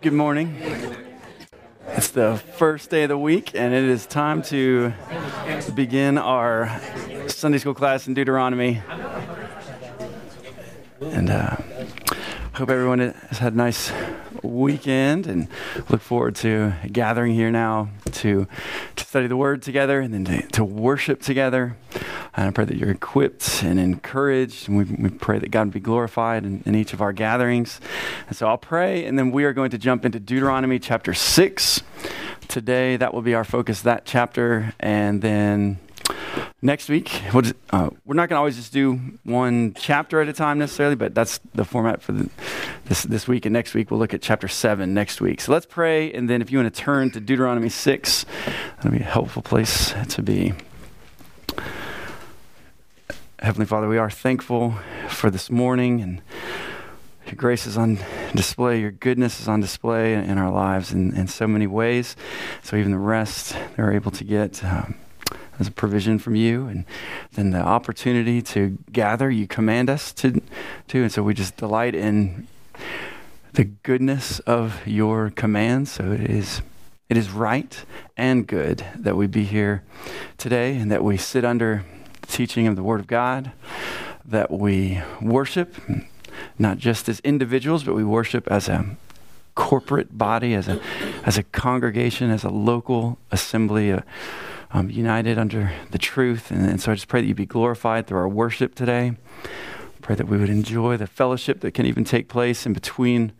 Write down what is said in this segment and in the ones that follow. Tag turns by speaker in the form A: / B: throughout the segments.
A: Good morning. It's the first day of the week, and it is time to begin our Sunday school class in Deuteronomy. And uh, hope everyone has had a nice weekend, and look forward to gathering here now to, to study the Word together and then to, to worship together. And I pray that you're equipped and encouraged. And we, we pray that God would be glorified in, in each of our gatherings. And so I'll pray, and then we are going to jump into Deuteronomy chapter 6 today. That will be our focus, that chapter. And then next week, we'll just, uh, we're not going to always just do one chapter at a time necessarily, but that's the format for the, this, this week. And next week, we'll look at chapter 7 next week. So let's pray. And then if you want to turn to Deuteronomy 6, that'll be a helpful place to be. Heavenly Father, we are thankful for this morning and your grace is on display, your goodness is on display in our lives in, in so many ways. So even the rest they're able to get um, as a provision from you, and then the opportunity to gather you command us to, to. And so we just delight in the goodness of your command. So it is. It is right and good that we be here today and that we sit under teaching of the Word of God, that we worship, not just as individuals, but we worship as a corporate body, as a, as a congregation, as a local assembly, uh, um, united under the truth. And, and so I just pray that you be glorified through our worship today. Pray that we would enjoy the fellowship that can even take place in between.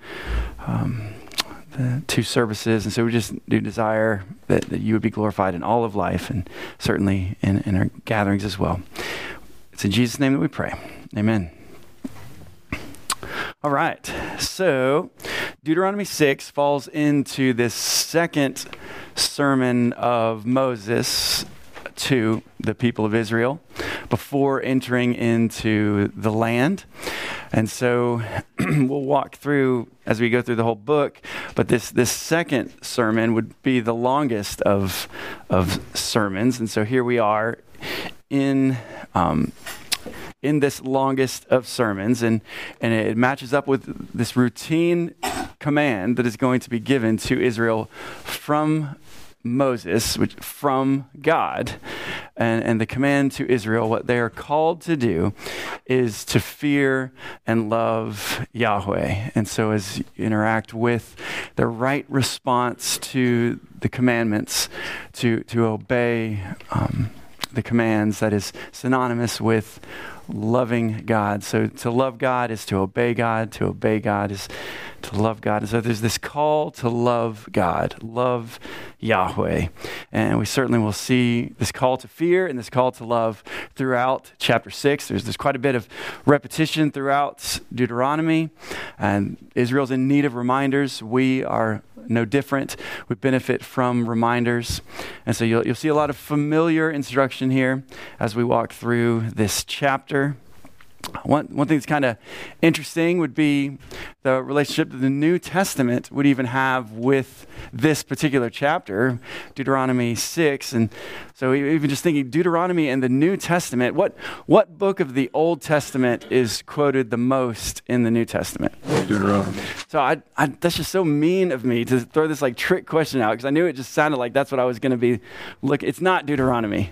A: Um, the two services. And so we just do desire that, that you would be glorified in all of life and certainly in, in our gatherings as well. It's in Jesus' name that we pray. Amen. All right. So Deuteronomy 6 falls into this second sermon of Moses to the people of Israel before entering into the land. And so we'll walk through as we go through the whole book, but this, this second sermon would be the longest of, of sermons. And so here we are in. Um, in this longest of sermons, and, and it matches up with this routine command that is going to be given to Israel from Moses, which from God, and, and the command to Israel, what they are called to do is to fear and love Yahweh. And so, as you interact with the right response to the commandments, to, to obey um, the commands, that is synonymous with loving God. So, to love God is to obey God, to obey God is to love God. And so there's this call to love God, love Yahweh. And we certainly will see this call to fear and this call to love throughout chapter 6. There's, there's quite a bit of repetition throughout Deuteronomy, and Israel's in need of reminders. We are no different. We benefit from reminders. And so you'll, you'll see a lot of familiar instruction here as we walk through this chapter. One, one thing that's kind of interesting would be the relationship that the New Testament would even have with this particular chapter, Deuteronomy 6. And so, even just thinking Deuteronomy and the New Testament, what, what book of the Old Testament is quoted the most in the New Testament?
B: Deuteronomy.
A: So, I, I, that's just so mean of me to throw this like trick question out because I knew it just sounded like that's what I was going to be. Look, it's not Deuteronomy.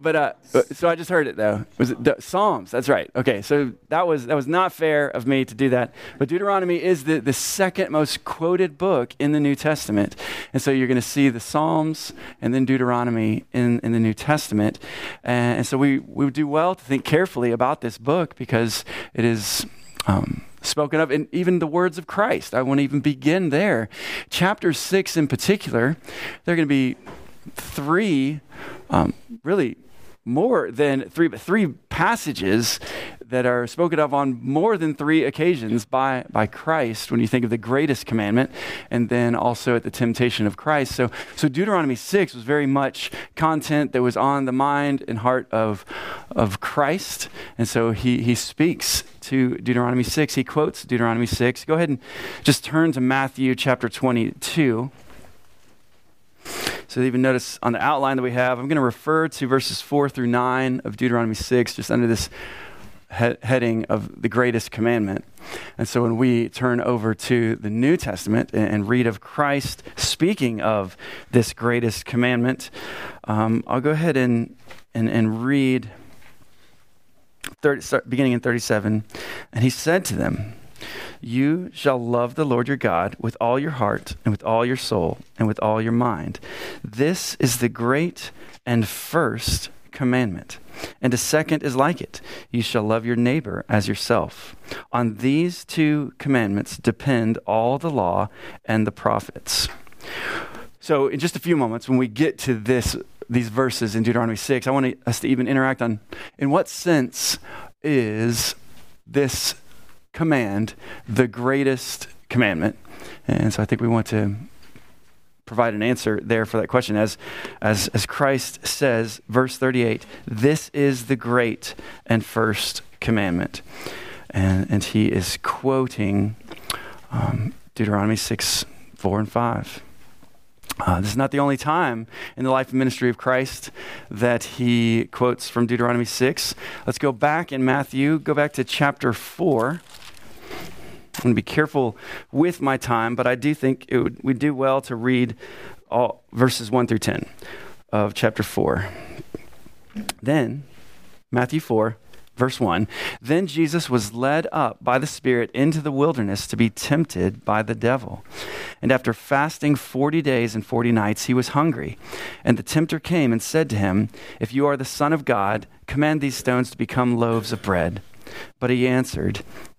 A: But uh, so I just heard it though. Was it Psalms? That's right. Okay, so that was that was not fair of me to do that. But Deuteronomy is the, the second most quoted book in the New Testament. And so you're going to see the Psalms and then Deuteronomy in, in the New Testament. And, and so we, we would do well to think carefully about this book because it is. Um, spoken of, and even the words of Christ. I won't even begin there. Chapter 6 in particular, there are going to be three um, really more than three, three passages that are spoken of on more than three occasions by, by Christ when you think of the greatest commandment, and then also at the temptation of Christ. So, so Deuteronomy 6 was very much content that was on the mind and heart of, of Christ. And so he, he speaks to Deuteronomy 6. He quotes Deuteronomy 6. Go ahead and just turn to Matthew chapter 22. So even notice on the outline that we have, I'm going to refer to verses 4 through 9 of Deuteronomy 6, just under this he- heading of the greatest commandment. And so when we turn over to the New Testament and, and read of Christ speaking of this greatest commandment, um, I'll go ahead and, and, and read 30, start, beginning in 37. And he said to them, You shall love the Lord your God with all your heart and with all your soul and with all your mind. This is the great and first commandment. And a second is like it you shall love your neighbor as yourself. On these two commandments depend all the law and the prophets. So, in just a few moments, when we get to this, these verses in Deuteronomy 6, I want us to even interact on in what sense is this command the greatest commandment? And so I think we want to provide an answer there for that question. As, as, as Christ says, verse 38, this is the great and first commandment. And, and he is quoting um, Deuteronomy 6, 4, and 5. Uh, this is not the only time in the life and ministry of Christ that he quotes from Deuteronomy 6. Let's go back in Matthew, go back to chapter 4. I'm going to be careful with my time, but I do think it would, we do well to read all verses 1 through 10 of chapter 4. Then, Matthew 4, verse 1 Then Jesus was led up by the Spirit into the wilderness to be tempted by the devil. And after fasting 40 days and 40 nights, he was hungry. And the tempter came and said to him, If you are the Son of God, command these stones to become loaves of bread. But he answered,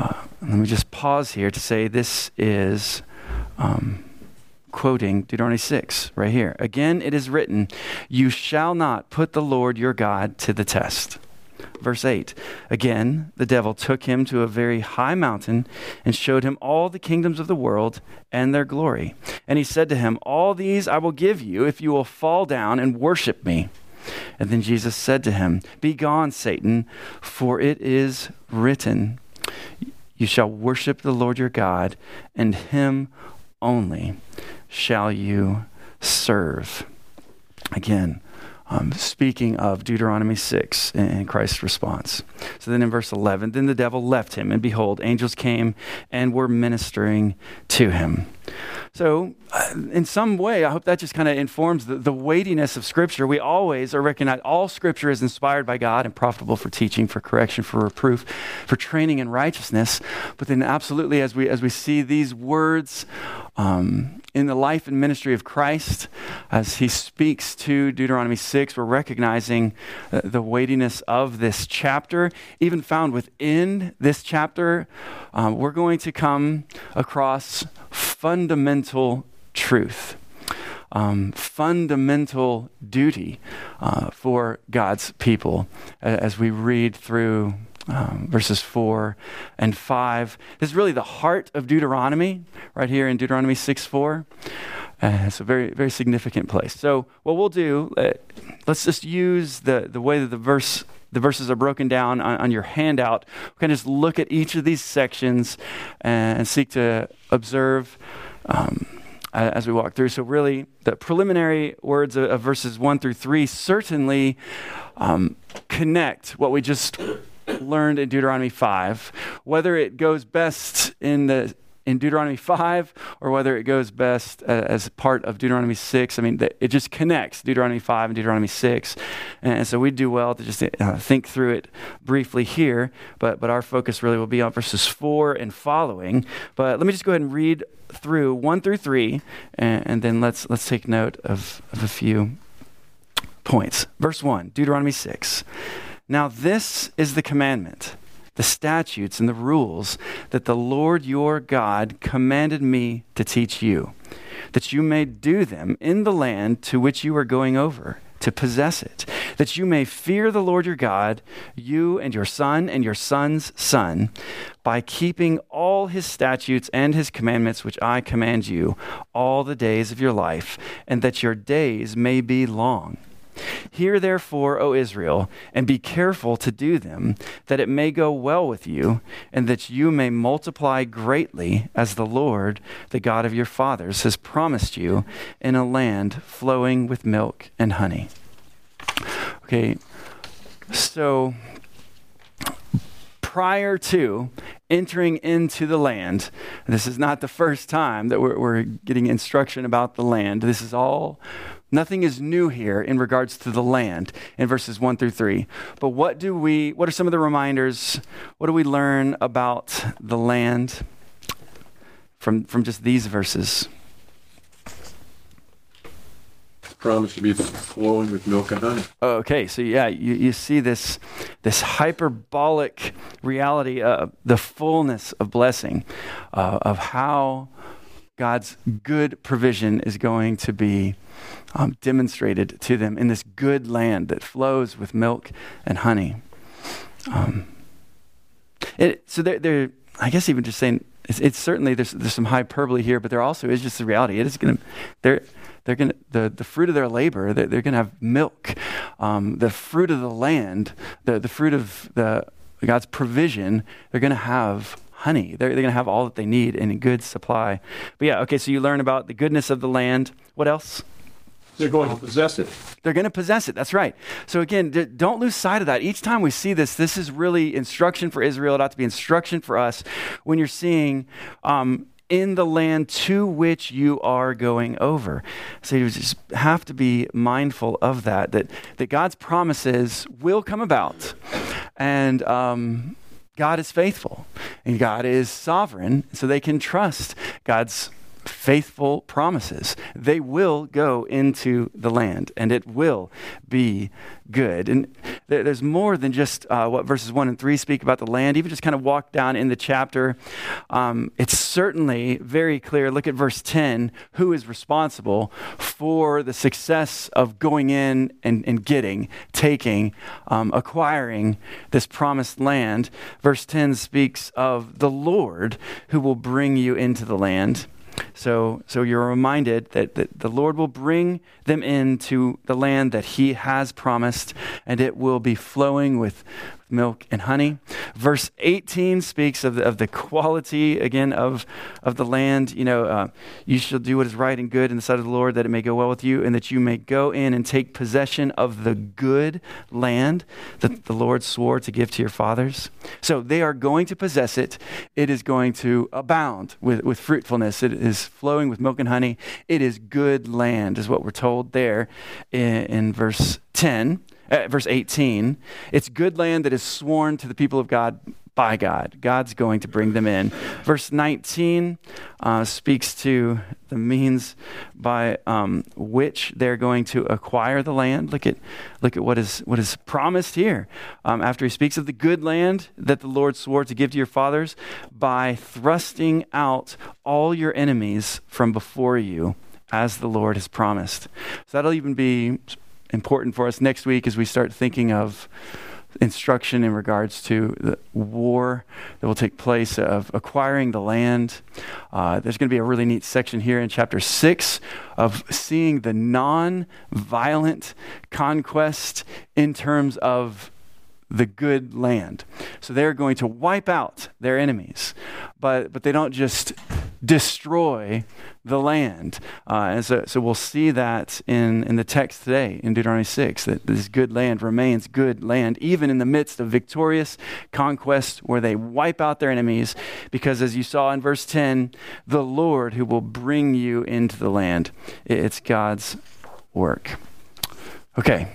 A: Uh, let me just pause here to say this is. Um, quoting Deuteronomy 6 right here. Again, it is written, You shall not put the Lord your God to the test. Verse 8 Again, the devil took him to a very high mountain and showed him all the kingdoms of the world and their glory. And he said to him, All these I will give you if you will fall down and worship me. And then Jesus said to him, Begone, Satan, for it is written, You shall worship the Lord your God, and him only shall you serve. Again, um, speaking of Deuteronomy 6 and Christ's response. So then in verse 11, then the devil left him, and behold, angels came and were ministering to him. So, uh, in some way, I hope that just kind of informs the, the weightiness of Scripture. We always are recognized all Scripture is inspired by God and profitable for teaching, for correction, for reproof, for training in righteousness. But then, absolutely, as we as we see these words um, in the life and ministry of Christ, as he speaks to Deuteronomy 6, we're recognizing uh, the weightiness of this chapter. Even found within this chapter, um, we're going to come across fundamental truth. Um, fundamental duty uh, for God's people as we read through um, verses 4 and 5. This is really the heart of Deuteronomy, right here in Deuteronomy 6 4. Uh, it's a very, very significant place. So, what we'll do, uh, let's just use the, the way that the verse the verses are broken down on, on your handout. We can just look at each of these sections and seek to observe um, as we walk through. So, really, the preliminary words of, of verses 1 through 3 certainly um, connect what we just learned in Deuteronomy 5, whether it goes best in the in Deuteronomy 5 or whether it goes best uh, as part of Deuteronomy 6. I mean, it just connects Deuteronomy 5 and Deuteronomy 6. And so we'd do well to just uh, think through it briefly here, but, but our focus really will be on verses 4 and following. But let me just go ahead and read through 1 through 3, and, and then let's, let's take note of, of a few points. Verse 1, Deuteronomy 6. Now, this is the commandment, the statutes, and the rules that the Lord your God commanded me to teach you, that you may do them in the land to which you are going over to possess it, that you may fear the Lord your God, you and your son and your son's son, by keeping all his statutes and his commandments, which I command you, all the days of your life, and that your days may be long. Hear therefore, O Israel, and be careful to do them, that it may go well with you, and that you may multiply greatly, as the Lord, the God of your fathers, has promised you, in a land flowing with milk and honey. Okay, so prior to entering into the land, this is not the first time that we're, we're getting instruction about the land. This is all Nothing is new here in regards to the land in verses 1 through 3. But what do we what are some of the reminders? What do we learn about the land from from just these verses?
B: promised to be flowing with milk and honey.
A: Okay, so yeah, you, you see this this hyperbolic reality of the fullness of blessing, uh, of how God's good provision is going to be um, demonstrated to them in this good land that flows with milk and honey. Um, it, so they're, they're, I guess even just saying, it's, it's, certainly, there's, there's some hyperbole here, but there also is just the reality. It is going to, they're, they're going to, the, the fruit of their labor, they're, they're going to have milk. Um, the fruit of the land, the, the fruit of the, God's provision, they're going to have honey. They're, they're going to have all that they need in a good supply. But yeah, okay, so you learn about the goodness of the land. What else?
B: They're going to possess it.
A: They're going to possess it. That's right. So again, d- don't lose sight of that. Each time we see this, this is really instruction for Israel. It ought to be instruction for us when you're seeing um, in the land to which you are going over. So you just have to be mindful of that, that, that God's promises will come about. And um, God is faithful and God is sovereign, so they can trust God's faithful promises. They will go into the land and it will be good. And there's more than just uh, what verses 1 and 3 speak about the land. Even just kind of walk down in the chapter, um, it's certainly very clear. Look at verse 10 who is responsible for the success of going in and, and getting, taking, um, acquiring this promised land. Verse 10 speaks of the Lord who will bring you into the land. So, so you're reminded that, that the Lord will bring them into the land that He has promised, and it will be flowing with milk and honey. Verse 18 speaks of the, of the quality, again, of, of the land. You know, uh, you shall do what is right and good in the sight of the Lord, that it may go well with you, and that you may go in and take possession of the good land that the Lord swore to give to your fathers. So they are going to possess it. It is going to abound with, with fruitfulness. It is flowing with milk and honey. It is good land, is what we're told there in, in verse 10 uh, verse 18, it's good land that is sworn to the people of God by God. God's going to bring them in. Verse 19 uh, speaks to the means by um, which they're going to acquire the land. Look at, look at what is, what is promised here. Um, after he speaks of the good land that the Lord swore to give to your fathers by thrusting out all your enemies from before you as the Lord has promised. So that'll even be important for us next week as we start thinking of instruction in regards to the war that will take place of acquiring the land. Uh, there's going to be a really neat section here in chapter 6 of seeing the non violent conquest in terms of the good land. So they're going to wipe out their enemies, but, but they don't just destroy the land. Uh, and so, so we'll see that in, in the text today in Deuteronomy 6 that this good land remains good land, even in the midst of victorious conquest where they wipe out their enemies, because as you saw in verse 10, the Lord who will bring you into the land, it's God's work. Okay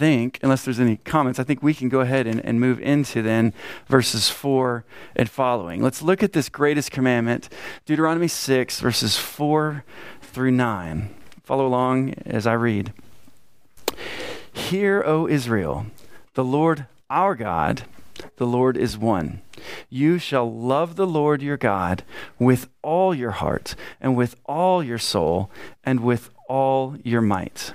A: think, unless there's any comments, I think we can go ahead and, and move into then verses 4 and following. Let's look at this greatest commandment, Deuteronomy 6, verses 4 through 9. Follow along as I read. Hear, O Israel, the Lord our God, the Lord is one. You shall love the Lord your God with all your heart, and with all your soul, and with all your might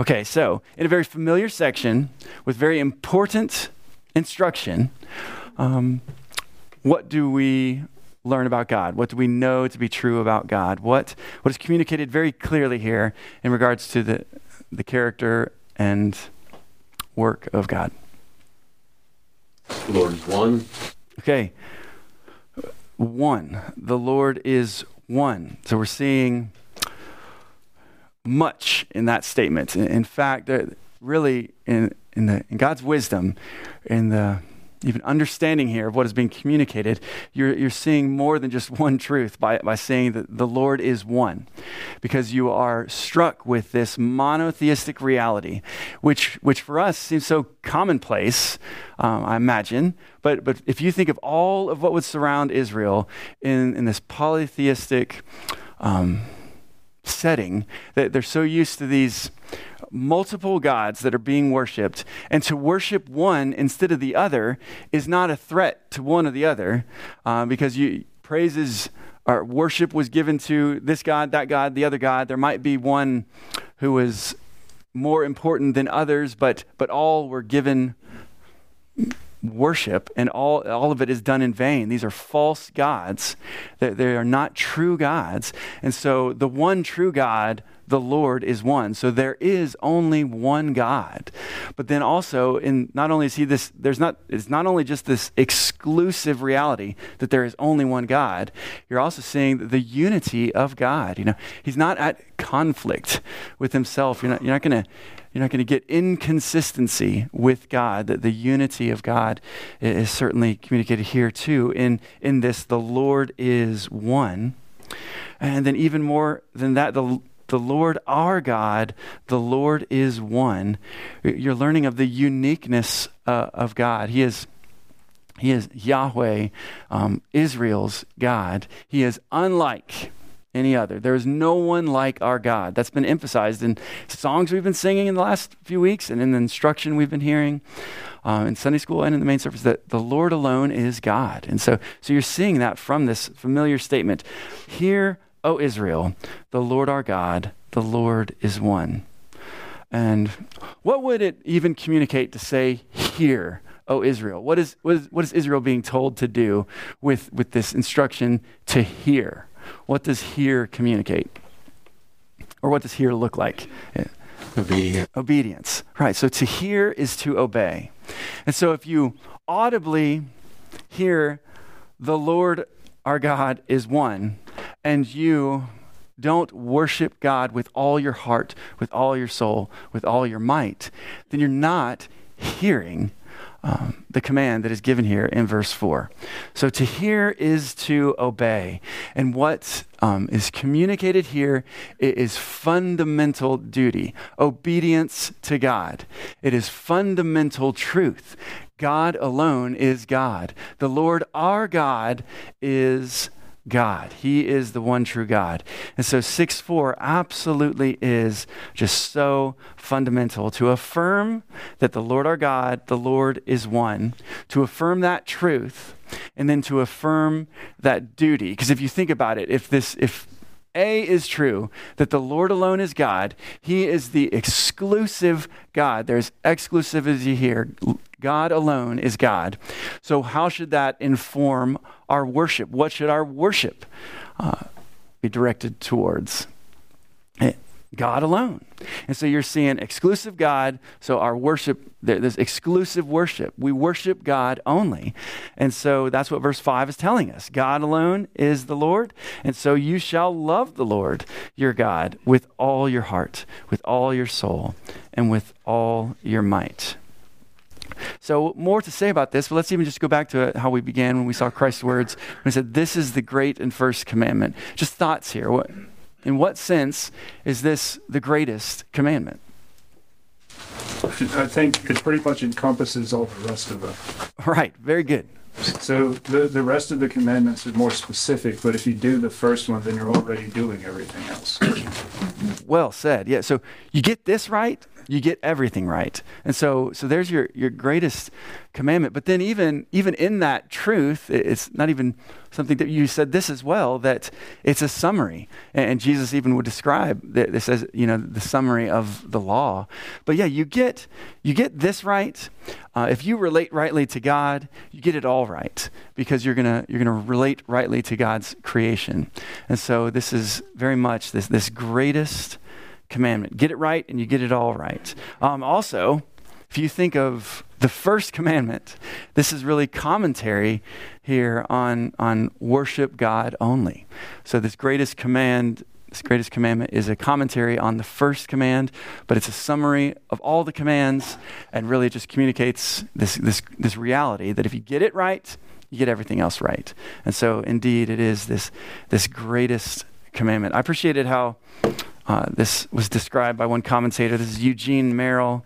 A: Okay, so in a very familiar section with very important instruction, um, what do we learn about God? What do we know to be true about God? What, what is communicated very clearly here in regards to the, the character and work of God?
B: The Lord is one.
A: Okay, one. The Lord is one. So we're seeing much in that statement. In fact, really, in, in, the, in God's wisdom, in the even understanding here of what is being communicated, you're, you're seeing more than just one truth by, by saying that the Lord is one. Because you are struck with this monotheistic reality, which, which for us seems so commonplace, um, I imagine. But, but if you think of all of what would surround Israel in, in this polytheistic um, setting, that they're so used to these multiple gods that are being worshiped, and to worship one instead of the other is not a threat to one or the other, uh, because you praises or worship was given to this God, that God, the other God. There might be one who was more important than others, but but all were given worship and all, all of it is done in vain. These are false gods. They, they are not true gods. And so the one true God the Lord is one. So there is only one God. But then also in not only is he this there's not it's not only just this exclusive reality that there is only one God, you're also seeing the unity of God. You know, he's not at conflict with himself. You're not you're not gonna you're not going to get inconsistency with God. That the unity of God is certainly communicated here too. In in this, the Lord is one, and then even more than that, the the Lord our God, the Lord is one. You're learning of the uniqueness uh, of God. He is. He is Yahweh, um, Israel's God. He is unlike any other. There is no one like our God. That's been emphasized in songs we've been singing in the last few weeks and in the instruction we've been hearing uh, in Sunday school and in the main service that the Lord alone is God. And so, so you're seeing that from this familiar statement. Hear O Israel, the Lord our God, the Lord is one. And what would it even communicate to say, Hear, O Israel? What is, what is, what is Israel being told to do with, with this instruction to hear? What does hear communicate? Or what does hear look like?
B: Obedience.
A: Obedience. Right. So to hear is to obey. And so if you audibly hear, the Lord our God is one, and you don't worship God with all your heart, with all your soul, with all your might, then you're not hearing um, the command that is given here in verse 4. So to hear is to obey. And what um, is communicated here is fundamental duty, obedience to God. It is fundamental truth. God alone is God. The Lord our God is God. He is the one true God. And so 6 4 absolutely is just so fundamental to affirm that the Lord our God, the Lord is one, to affirm that truth, and then to affirm that duty. Because if you think about it, if this, if a is true that the Lord alone is God. He is the exclusive God. There's exclusivity here. God alone is God. So, how should that inform our worship? What should our worship uh, be directed towards? God alone. And so you're seeing exclusive God. So our worship, there's exclusive worship. We worship God only. And so that's what verse 5 is telling us. God alone is the Lord. And so you shall love the Lord your God with all your heart, with all your soul, and with all your might. So, more to say about this, but let's even just go back to how we began when we saw Christ's words when he said, This is the great and first commandment. Just thoughts here. What, in what sense is this the greatest commandment?
C: I think it pretty much encompasses all the rest of it.
A: Right, very good.
C: So the, the rest of the commandments are more specific, but if you do the first one, then you're already doing everything else.
A: Well said. Yeah. So you get this right, you get everything right. And so so there's your your greatest commandment. But then even even in that truth, it's not even something that you said this as well that it's a summary. And Jesus even would describe this as you know the summary of the law. But yeah, you get you get this right. Uh, if you relate rightly to God, you get it all right because you're gonna you're gonna relate rightly to God's creation. And so this is very much this this greatest commandment. Get it right, and you get it all right. Um, also, if you think of the first commandment, this is really commentary here on, on worship God only. So, this greatest command, this greatest commandment is a commentary on the first command, but it's a summary of all the commands and really just communicates this, this, this reality that if you get it right, you get everything else right. And so, indeed, it is this, this greatest commandment. I appreciated how uh, this was described by one commentator. This is Eugene Merrill.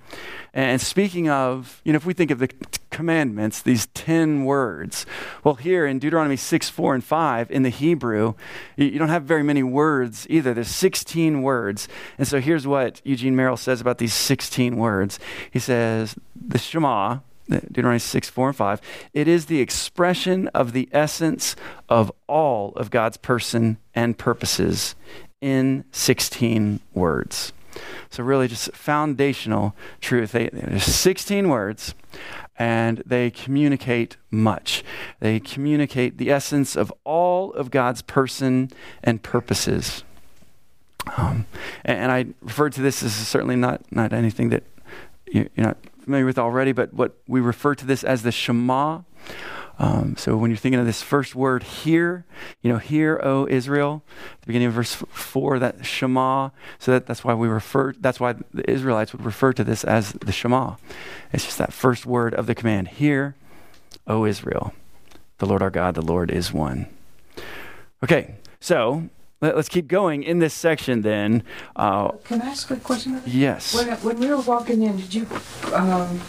A: And speaking of, you know, if we think of the commandments, these 10 words, well, here in Deuteronomy 6, 4, and 5, in the Hebrew, you don't have very many words either. There's 16 words. And so here's what Eugene Merrill says about these 16 words. He says, the Shema, Deuteronomy 6, 4, and 5, it is the expression of the essence of all of God's person and purposes in 16 words. So, really, just foundational truth. They, there's 16 words, and they communicate much. They communicate the essence of all of God's person and purposes. Um, and, and, I refer to this as certainly not, not anything that you're not familiar with already, but what we refer to this as the Shema. Um, so when you're thinking of this first word here, you know, hear, O Israel, the beginning of verse four, that Shema. So that, that's why we refer. That's why the Israelites would refer to this as the Shema. It's just that first word of the command. Hear, O Israel, the Lord our God, the Lord is one. Okay, so let, us keep going in this section then.
D: Uh, Can I ask a question?
A: Yes.
D: When, when we were walking in, did you? Um,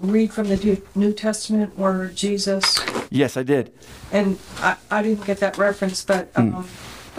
D: read from the New Testament where Jesus,
A: Yes, I did.
D: and I, I didn't get that reference, but hmm. um,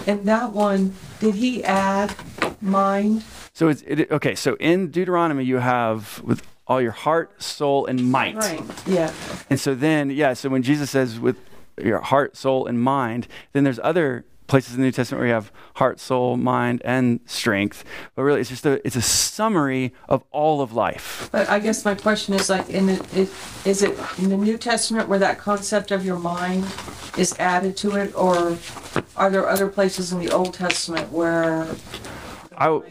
D: in that one, did he add mind?
A: So it's it, okay. So in Deuteronomy, you have with all your heart, soul, and might.
D: Right. Yeah.
A: And so then, yeah. So when Jesus says with your heart, soul, and mind, then there's other places in the New Testament where you have heart, soul, mind, and strength. But really, it's just a it's a summary of all of life.
D: But I guess my question is like, in the, it, is it in the New Testament where that concept of your mind is added to it, or are there other places in the Old Testament where
A: I,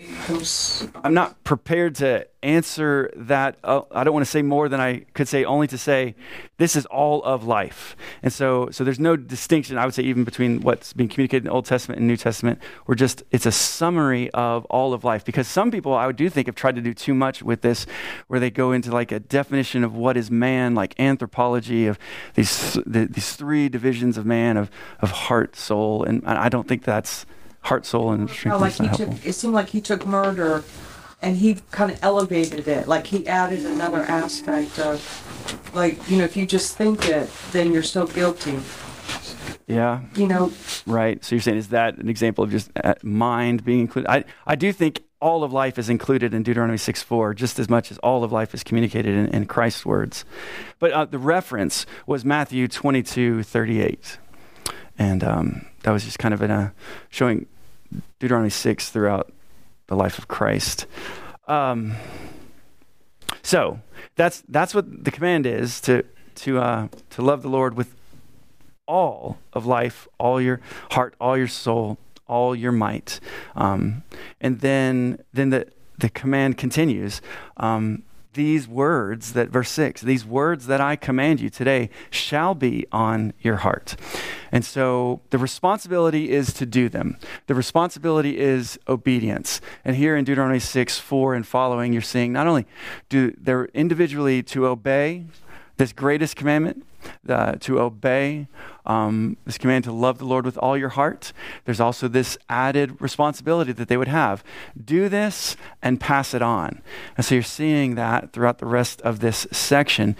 A: I'm not prepared to answer that. Uh, I don't want to say more than I could say, only to say this is all of life. And so, so there's no distinction, I would say, even between what's being communicated in the Old Testament and New Testament. We're just, it's a summary of all of life. Because some people, I do think, have tried to do too much with this, where they go into like a definition of what is man, like anthropology of these, the, these three divisions of man, of, of heart, soul. And I don't think that's heart, soul, and strength.
D: like he took, it seemed like he took murder and he kind of elevated it. Like he added another aspect of, like, you know, if you just think it, then you're still guilty.
A: Yeah.
D: You know.
A: Right. So you're saying is that an example of just uh, mind being included? I I do think all of life is included in Deuteronomy 6 4, just as much as all of life is communicated in, in Christ's words. But uh, the reference was Matthew 22 38. And um, that was just kind of in a showing Deuteronomy 6 throughout the life of Christ. Um, so that's that's what the command is to to uh, to love the Lord with all of life, all your heart, all your soul, all your might, um, and then then the the command continues. Um, these words that verse 6 these words that i command you today shall be on your heart. And so the responsibility is to do them. The responsibility is obedience. And here in deuteronomy 6 4 and following you're seeing not only do they're individually to obey this greatest commandment uh, to obey, um, this command to love the Lord with all your heart. There's also this added responsibility that they would have do this and pass it on. And so you're seeing that throughout the rest of this section.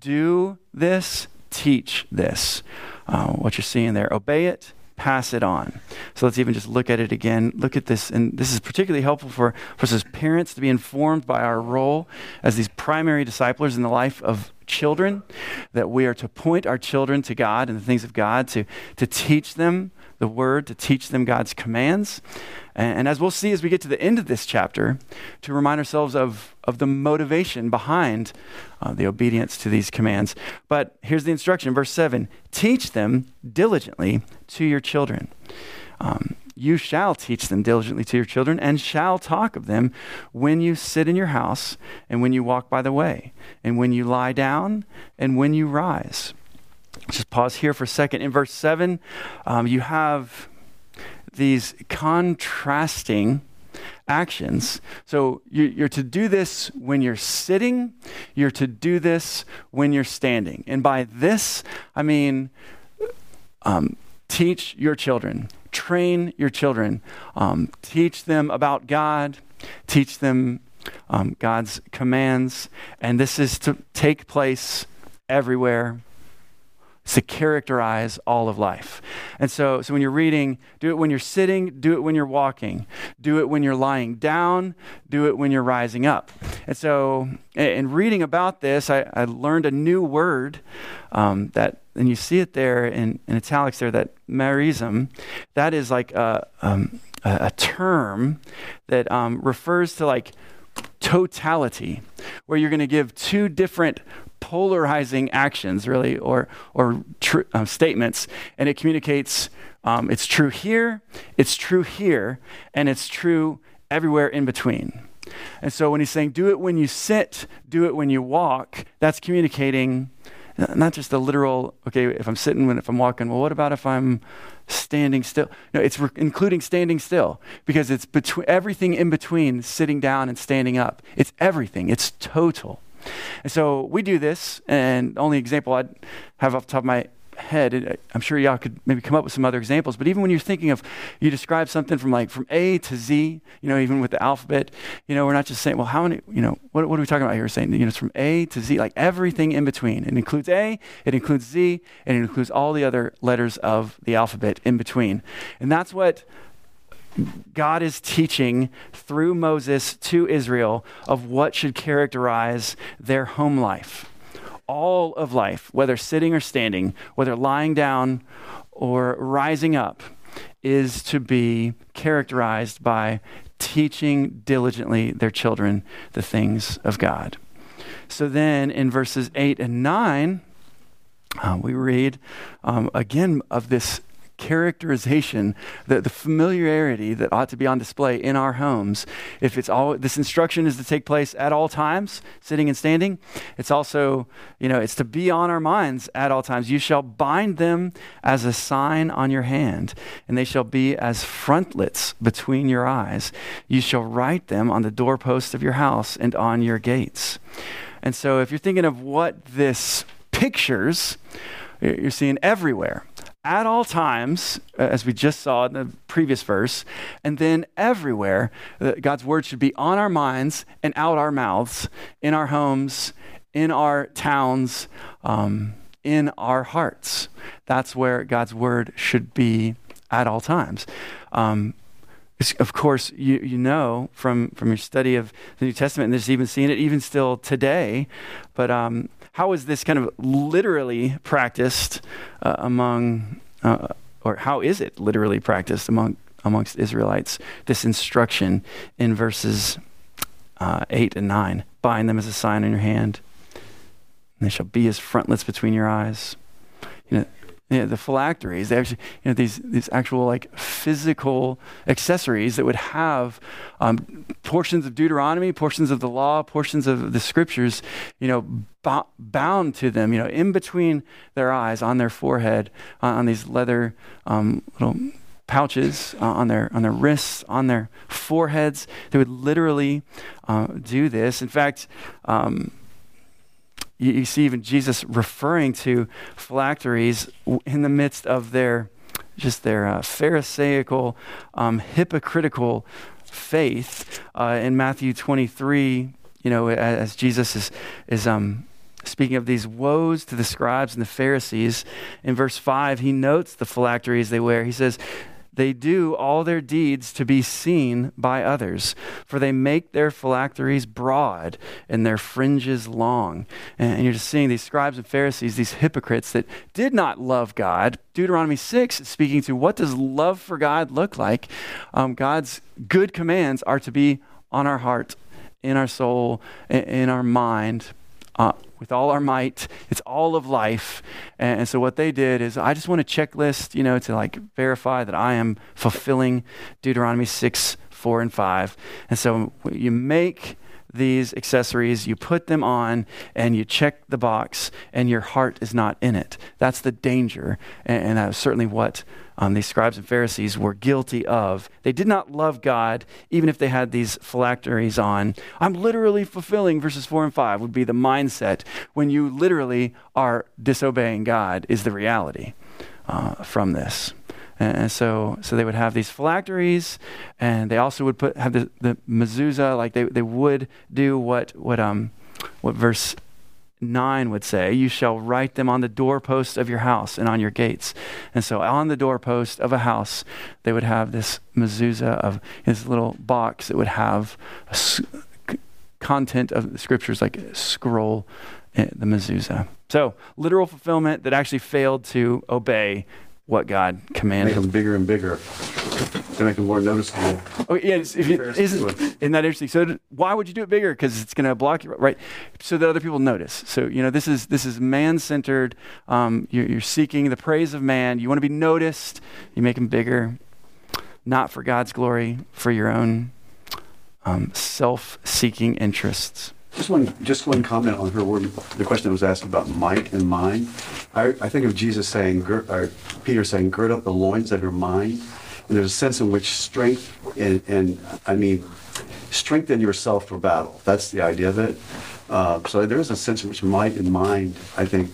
A: Do this, teach this. Uh, what you're seeing there, obey it, pass it on. So let's even just look at it again. Look at this, and this is particularly helpful for, for us as parents to be informed by our role as these primary disciplers in the life of children, that we are to point our children to God and the things of God, to, to teach them the word, to teach them God's commands. And, and, as we'll see as we get to the end of this chapter, to remind ourselves of, of the motivation behind uh, the obedience to these commands. But here's the instruction, verse 7 teach them diligently to your children. Um, you shall teach them diligently to your children, and shall talk of them when you sit in your house, and when you walk by the way, and when you lie down, and when you rise just pause here for a second. In verse 7, um, you have these contrasting actions. So you, are to do this when you're sitting, you're to do this when you're standing. And by this, I mean um, teach your children, train your children, um, teach them about God, teach them um, God's commands. And this is to take place everywhere to characterize all of life. And so, so when you're reading, do it when you're sitting, do it when you're walking, do it when you're lying down, do it when you're rising up. And so, in reading about this, I, I learned a new word um, that, and you see it there in, in italics there, that merism. That is like a, um, a, a term that um, refers to like totality, where you're going to give two different polarizing actions, really, or, or tr- uh, statements, and it communicates um, it's true here, it's true here, and it's true everywhere in between. And so when he's saying, do it when you sit, do it when you walk, that's communicating uh, not just the literal, okay, if I'm sitting, when if I'm walking, well, what about if I'm standing still? No, it's re- including standing still because it's between everything in between sitting down and standing up. It's everything, it's total. And so we do this, and only example I'd have off the top of my head, I'm sure y'all could maybe come up with some other examples, but even when you're thinking of, you describe something from like from A to Z, you know, even with the alphabet, you know, we're not just saying, well, how many, you know, what, what are we talking about here? We're saying, you know, it's from A to Z, like everything in between. It includes A, it includes Z, and it includes all the other letters of the alphabet in between. And that's what God is teaching through Moses to Israel of what should characterize their home life. All of life, whether sitting or standing, whether lying down or rising up, is to be characterized by teaching diligently their children the things of God. So then in verses 8 and 9, uh, we read um, again of this characterization, the, the familiarity that ought to be on display in our homes. If it's all this instruction is to take place at all times, sitting and standing, it's also, you know, it's to be on our minds at all times. You shall bind them as a sign on your hand, and they shall be as frontlets between your eyes. You shall write them on the doorposts of your house and on your gates. And so if you're thinking of what this pictures, you're seeing everywhere at all times, uh, as we just saw in the previous verse, and then everywhere, uh, God's word should be on our minds and out our mouths, in our homes, in our towns, um, in our hearts. That's where God's word should be at all times. Um, of course, you, you know from, from your study of the New Testament, and there's even seeing it even still today, but um, how is this kind of literally practiced uh, among, uh, or how is it literally practiced among amongst Israelites? This instruction in verses uh, eight and nine: bind them as a sign on your hand, and they shall be as frontlets between your eyes. You know, yeah, the phylacteries, they actually, you know, these, these actual like physical accessories that would have um, portions of Deuteronomy, portions of the law, portions of the scriptures, you know, bo- bound to them, you know, in between their eyes, on their forehead, on, on these leather um, little pouches uh, on their on their wrists, on their foreheads. They would literally uh, do this. In fact. Um, you, see even Jesus referring to phylacteries in the midst of their just their uh, Pharisaical, um, hypocritical faith. Uh, in Matthew 23, you know, as Jesus is, is um, speaking of these woes to the scribes and the Pharisees, in verse 5, he notes the phylacteries they wear. He says, they do all their deeds to be seen by others, for they make their phylacteries broad and their fringes long. And you're just seeing these scribes and Pharisees, these hypocrites that did not love God. Deuteronomy 6 is speaking to what does love for God look like? Um, God's good commands are to be on our heart, in our soul, in our mind. Uh, with all our might. It's all of life. And, and, so what they did is, I just want a checklist, you know, to like verify that I am fulfilling Deuteronomy 6, 4, and 5. And so you make these accessories, you put them on, and you check the box, and your heart is not in it. That's the danger. And, and that was certainly what um, these scribes and Pharisees were guilty of. They did not love God, even if they had these phylacteries on. I'm literally fulfilling verses 4 and 5, would be the mindset when you literally are disobeying God, is the reality uh, from this. And so, so they would have these phylacteries, and they also would put have the, the mezuzah, like they, they would do what what um what verse 9 would say, You shall write them on the doorposts of your house and on your gates. And so on the doorpost of a house, they would have this mezuzah of this little box that would have a content of the scriptures like scroll eh, the mezuzah. So literal fulfillment that actually failed to obey what God commanded.
B: Make them bigger and bigger to make them more noticeable.
A: Oh, yeah, if you, isn't, isn't that interesting? So why would you do it bigger? Because it's going to block you, right? So that other people notice. So you know, this is this is man-centered. Um, you're, you're seeking the praise of man. You want to be noticed. You make them bigger, not for God's glory, for your own um, self-seeking interests.
E: Just one, just one comment on her word. The question that was asked about might and mind. I, I think of Jesus saying, or Peter saying, "Gird up the loins of your mind." And there's a sense in which strength and, and I mean, strengthen yourself for battle. That's the idea of it. Uh, so there is a sense in which might and mind, I think,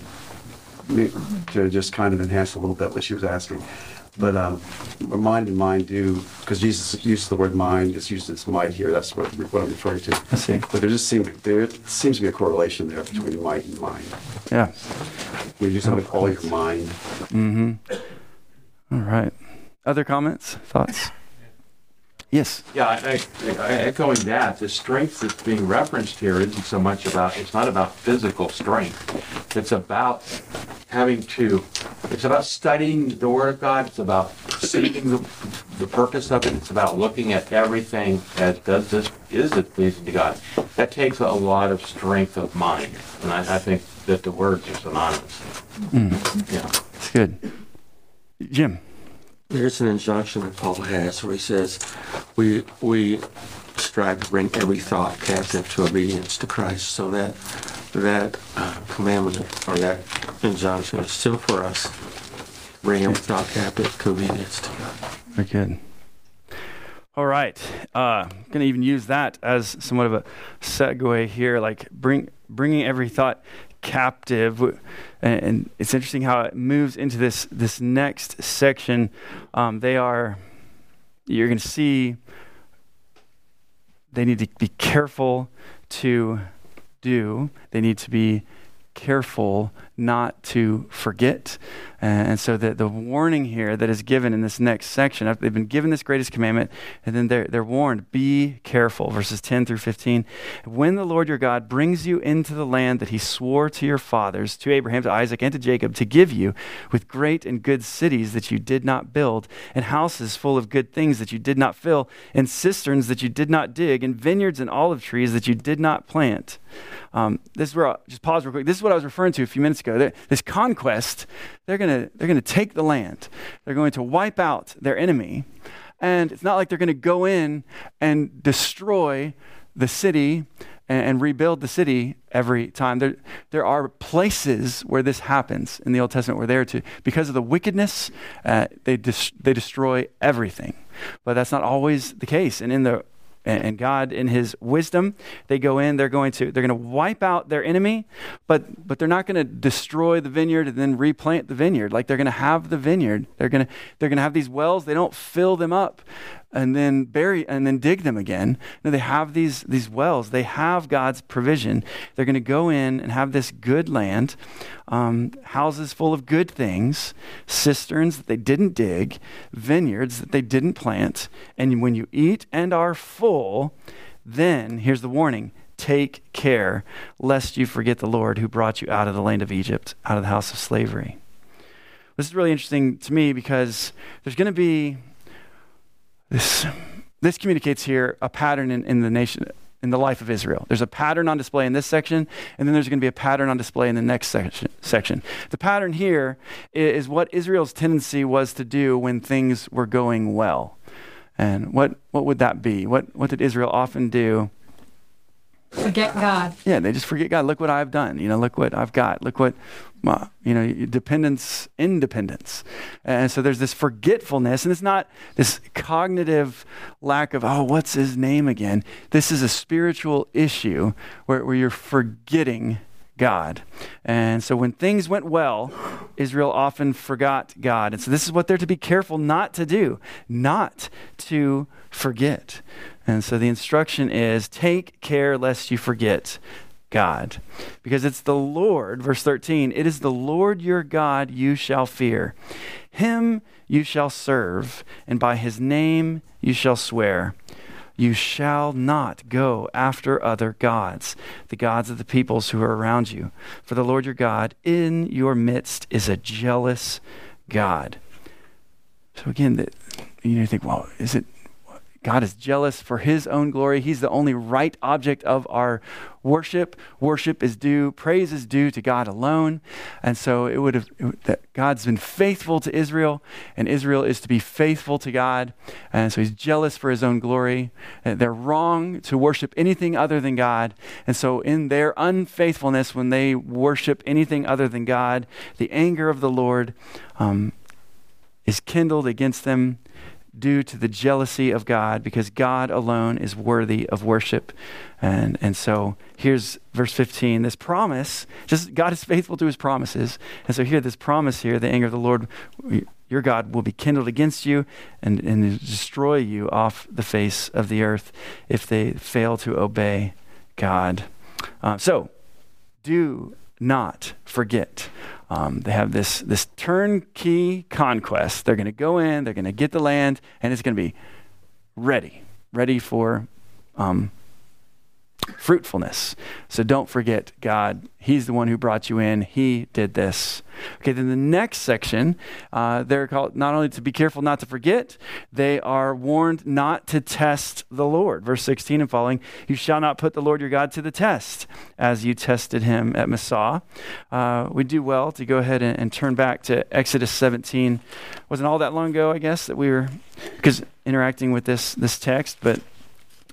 E: to just kind of enhance a little bit what she was asking. But um, mind and mind do, because Jesus uses the word mind, it's used as might here. That's what, what I'm referring to.
A: I see.
E: But there just seems there seems to be a correlation there between might and mind.
A: Yeah.
E: We do something with all your mind.
A: Mm-hmm. All right. Other comments, thoughts? Yes.
F: Yeah, I, I, echoing that, the strength that's being referenced here isn't so much about, it's not about physical strength. It's about having to, it's about studying the Word of God. It's about seeking the, the purpose of it. It's about looking at everything as does this, is it pleasing to God? That takes a lot of strength of mind. And I, I think that the words are synonymous.
A: Mm. Yeah. It's good. Jim.
G: There's an injunction that Paul has where he says, we, we strive to bring every thought captive to obedience to Christ. So that, that uh, commandment or that injunction is still for us. Bring every thought captive to obedience to God.
A: Very good. All right. Uh, I'm going to even use that as somewhat of a segue here, like bring, bringing every thought captive. And it's interesting how it moves into this, this next section. Um, they are, you're going to see, they need to be careful to do, they need to be careful not to forget. And so the, the warning here that is given in this next section, they've been given this greatest commandment, and then they're, they're warned, be careful, verses 10 through 15. When the Lord your God brings you into the land that he swore to your fathers, to Abraham, to Isaac, and to Jacob, to give you with great and good cities that you did not build, and houses full of good things that you did not fill, and cisterns that you did not dig, and vineyards and olive trees that you did not plant. Um, this is where I'll just pause real quick. This is what I was referring to a few minutes ago. This conquest, they're going to they're going to take the land. They're going to wipe out their enemy. And it's not like they're going to go in and destroy the city and, rebuild the city every time. There, there are places where this happens in the Old Testament where they're to, because of the wickedness, uh, they, they destroy everything. But that's not always the case. And in the and, God in his wisdom, they go in, they're going to they're going to wipe out their enemy, but but they're not going to destroy the vineyard and then replant the vineyard. Like they're going to have the vineyard. They're going to they're going to have these wells, they don't fill them up and then bury and then dig them again. They have these these wells. They have God's provision. They're going to go in and have this good land, um, houses full of good things, cisterns that they didn't dig, vineyards that they didn't plant. And when you eat and are full, then here's the warning: take care lest you forget the Lord who brought you out of the land of Egypt, out of the house of slavery. This is really interesting to me because there's going to be this, this communicates here a pattern in, in the nation, in the life of Israel. There's a pattern on display in this section, and then there's going to be a pattern on display in the next section. section. The pattern here is what Israel's tendency was to do when things were going well. And what, what would that be? What, what did Israel often do
H: Forget God.
A: Yeah, they just forget God. Look what I've done. You know, look what I've got. Look what, you know, dependence, independence. And so there's this forgetfulness, and it's not this cognitive lack of, oh, what's his name again? This is a spiritual issue where, where you're forgetting God. And so when things went well, Israel often forgot God. And so this is what they're to be careful not to do, not to forget. And so the instruction is take care lest you forget God. Because it's the Lord, verse 13, it is the Lord your God you shall fear. Him you shall serve, and by his name you shall swear. You shall not go after other gods, the gods of the peoples who are around you. For the Lord your God in your midst is a jealous God. So again, you think, well, is it God is jealous for his own glory. He's the only right object of our worship. Worship is due, praise is due to God alone. And so it would have it, that God's been faithful to Israel, and Israel is to be faithful to God. And so he's jealous for his own glory. And they're wrong to worship anything other than God. And so in their unfaithfulness, when they worship anything other than God, the anger of the Lord um, is kindled against them due to the jealousy of God because God alone is worthy of worship. And, and so here's verse 15 this promise, just God is faithful to his promises. And so here, this promise here, the anger of the Lord, your God, will be kindled against you and, and destroy you off the face of the earth if they fail to obey God. Uh, so do not forget um, they have this, this turnkey conquest. They're going to go in, they're going to get the land, and it's going to be ready, ready for um, fruitfulness. So don't forget God. He's the one who brought you in. He did this. Okay, then the next section, uh, they're called not only to be careful not to forget, they are warned not to test the Lord. Verse 16 and following, you shall not put the Lord your God to the test as you tested him at Massah. Uh, we do well to go ahead and, and turn back to Exodus 17. Wasn't all that long ago, I guess, that we were because interacting with this this text, but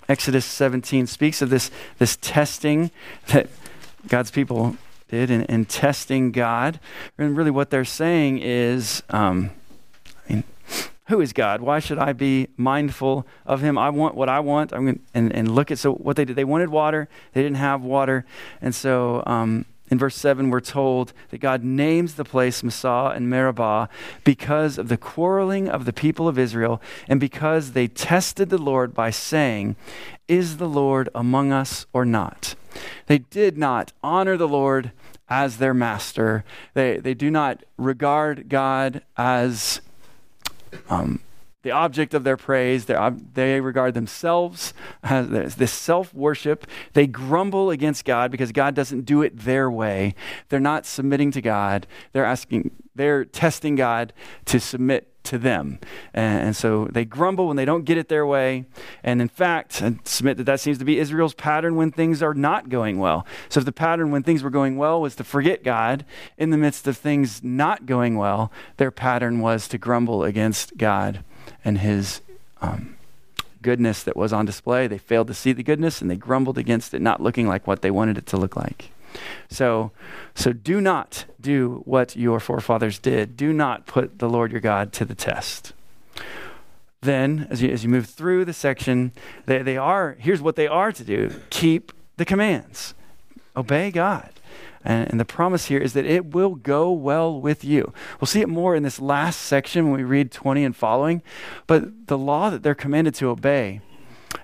A: Exodus 17 speaks of this, this testing that God's people did in, in testing God. And really, what they're saying is, um, I mean, who is God? Why should I be mindful of Him? I want what I want. I'm going and and look at so what they did. They wanted water. They didn't have water, and so um, in verse 7, we're told that God names the place Massah and Meribah because of the quarreling of the people of Israel and because they tested the Lord by saying, Is the Lord among us or not? They did not honor the Lord as their master, they, they do not regard God as. Um, the object of their praise. They regard themselves uh, as this self worship. They grumble against God because God doesn't do it their way. They're not submitting to God. They're asking, they're testing God to submit to them. And, so they grumble when they don't get it their way. And in fact, I submit that that seems to be Israel's pattern when things are not going well. So if the pattern when things were going well was to forget God, in the midst of things not going well, their pattern was to grumble against God and his um, goodness that was on display. They failed to see the goodness and they grumbled against it not looking like what they wanted it to look like. So, so do not do what your forefathers did. Do not put the Lord your God to the test. then, as you, as you move through the section, they, they are, here's what they are to do keep the commands, obey God. And, and the promise here is that it will go well with you. We'll see it more in this last section when we read 20 and following. But the law that they're commanded to obey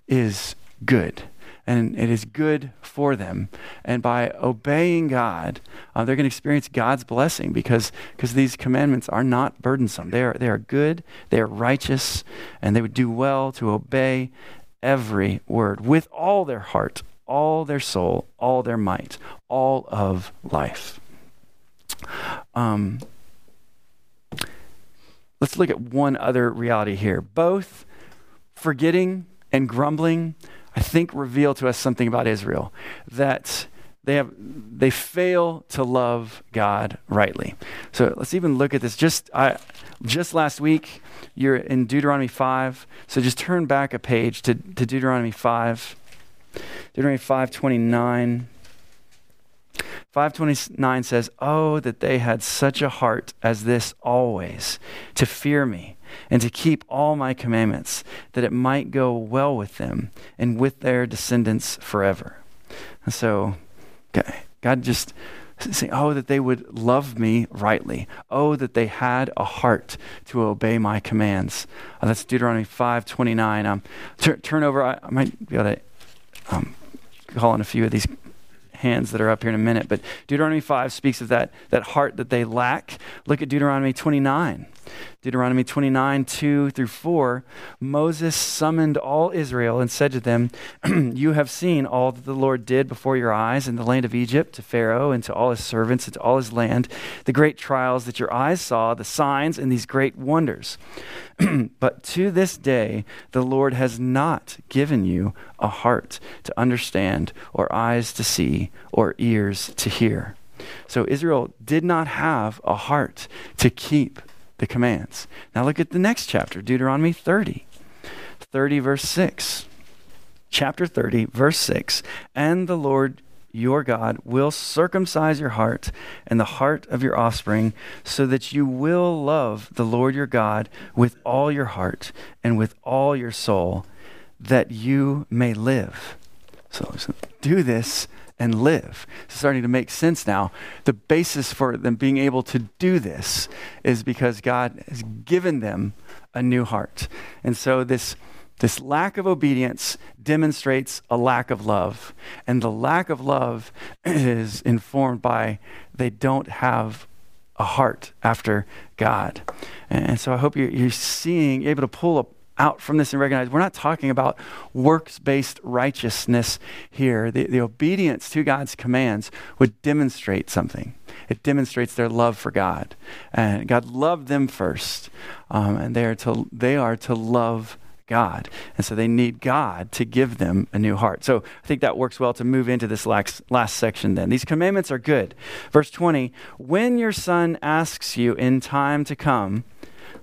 A: is good and it is good for them. And by obeying God, uh, they're going to experience God's blessing because because these commandments are not burdensome. They are they are good, they are righteous, and they would do well to obey every word with all their heart, all their soul, all their might, all of life. Um, let's look at one other reality here. Both forgetting and grumbling I think reveal to us something about Israel that they have they fail to love God rightly. So let's even look at this. Just I, just last week, you're in Deuteronomy five. So just turn back a page to, to Deuteronomy five. Deuteronomy five twenty nine. 529 says, Oh, that they had such a heart as this always, to fear me and to keep all my commandments, that it might go well with them and with their descendants forever. And so, God just saying, Oh, that they would love me rightly. Oh, that they had a heart to obey my commands. Uh, that's Deuteronomy 5 29. Um, tur- turn over, I, I, might be able to um, call on a few of these hands that are up here in a minute, but Deuteronomy 5 speaks of that, that heart that they lack. Look at Deuteronomy 29. Deuteronomy 29, 2 through 4, Moses summoned all Israel and said to them, You have seen all that the Lord did before your eyes in the land of Egypt to Pharaoh and to all his servants and to all his land, the great trials that your eyes saw, the signs and these great wonders. but to this day, the Lord has not given you a heart to understand, or eyes to see, or ears to hear. So Israel did not have a heart to keep the commands. Now look at the next chapter, Deuteronomy 30. 30, verse 6. Chapter 30, verse 6. And the Lord your God will circumcise your heart and the heart of your offspring, so that you will love the Lord your God with all your heart and with all your soul, that you may live. So, so do this and live. It's starting to make sense now. The basis for them being able to do this is because God has given them a new heart. And so this this lack of obedience demonstrates a lack of love. And the lack of love is informed by they don't have a heart after God. And so I hope you're, you're seeing, able to pull up out from this and recognize we're not talking about works based righteousness here. The, the obedience to God's commands would demonstrate something. It demonstrates their love for God. And God loved them first. Um, and they are, to, they are to love God. And so they need God to give them a new heart. So I think that works well to move into this last, last section then. These commandments are good. Verse 20 When your son asks you in time to come,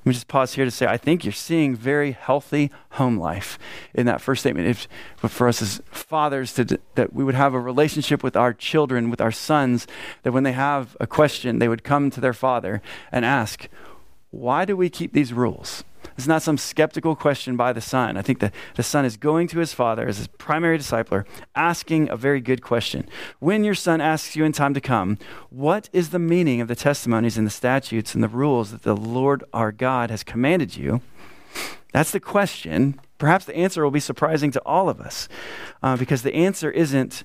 A: let me just pause here to say I think you're seeing very healthy home life in that first statement. If for us as fathers to that we would have a relationship with our children, with our sons, that when they have a question, they would come to their father and ask, "Why do we keep these rules?" It's not some skeptical question by the son. I think the, the son is going to his father as his primary discipler, asking a very good question. When your son asks you in time to come, what is the meaning of the testimonies and the statutes and the rules that the Lord our God has commanded you? That's the question. Perhaps the answer will be surprising to all of us uh, because the answer isn't,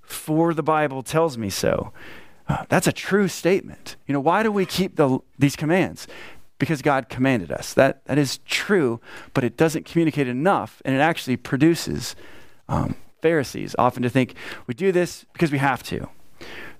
A: for the Bible tells me so. Uh, that's a true statement. You know, why do we keep the, these commands? Because God commanded us. That, that is true, but it doesn't communicate enough, and it actually produces um, Pharisees often to think we do this because we have to.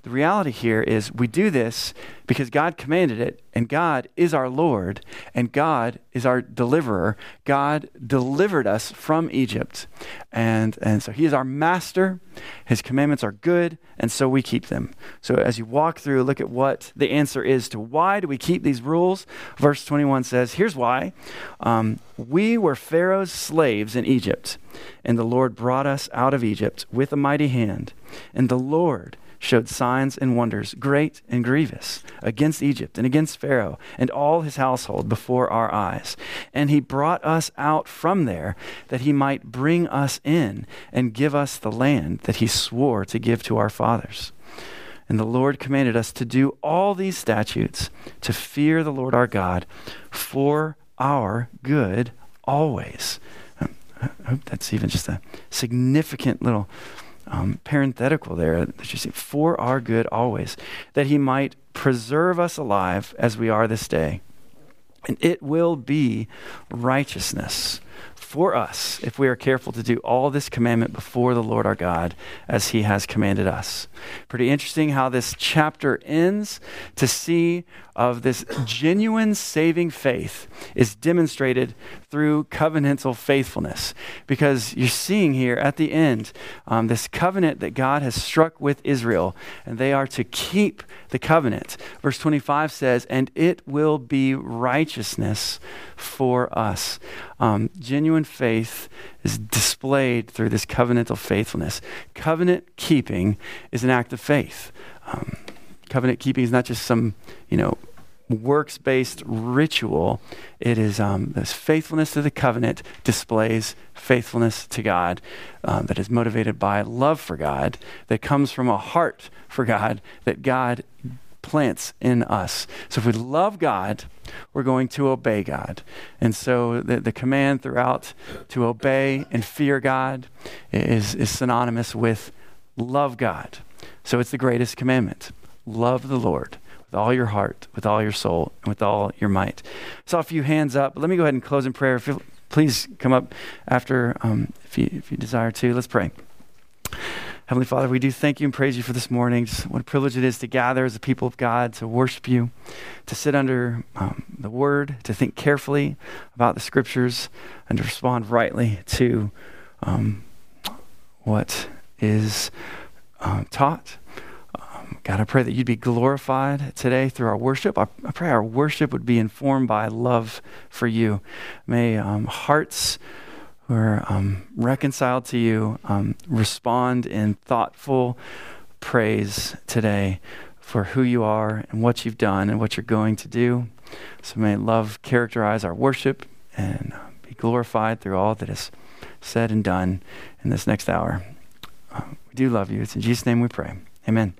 A: The reality here is we do this because God commanded it, and God is our Lord, and God is our deliverer. God delivered us from Egypt. And, and so He is our master. His commandments are good, and so we keep them. So as you walk through, look at what the answer is to why do we keep these rules. Verse 21 says, Here's why. Um, we were Pharaoh's slaves in Egypt, and the Lord brought us out of Egypt with a mighty hand. And the Lord showed signs and wonders, great and grievous, against Egypt and against Pharaoh and all his household before our eyes. And he brought us out from there that he might bring us in and give us the land that he swore to give to our fathers. And the Lord commanded us to do all these statutes, to fear the Lord our God for our good always. I hope that's even just a significant little um, parenthetical there that you see for our good always, that he might preserve us alive as we are this day. And it will be righteousness for us if we are careful to do all this commandment before the Lord our God as he has commanded us. Pretty interesting how this chapter ends to see of this genuine saving faith is demonstrated through covenantal faithfulness. Because you're seeing here at the end um, this covenant that God has struck with Israel, and they are to keep the covenant. Verse 25 says, And it will be righteousness for us. Um, genuine faith is displayed through this covenantal faithfulness. Covenant keeping is an act of faith. Um, covenant keeping is not just some, you know, works based ritual. It is um, this faithfulness to the covenant displays faithfulness to God um, that is motivated by love for God, that comes from a heart for God, that God plants in us. So if we love God, we're going to obey God. And so the, the command throughout to obey and fear God is, is synonymous with love God. So it's the greatest commandment love the Lord with all your heart, with all your soul, and with all your might. saw a few hands up. Let me go ahead and close in prayer. If you, please come up after um, if, you, if you desire to. Let's pray. Heavenly Father, we do thank you and praise you for this morning. Just what a privilege it is to gather as a people of God, to worship you, to sit under um, the word, to think carefully about the scriptures, and to respond rightly to um, what is uh, taught. God, I pray that you'd be glorified today through our worship. I, I pray our worship would be informed by love for you. May um, hearts who are um, reconciled to you um, respond in thoughtful praise today for who you are and what you've done and what you're going to do. So may love characterize our worship and be glorified through all that is said and done in this next hour. Uh, we do love you. It's in Jesus' name we pray. Amen.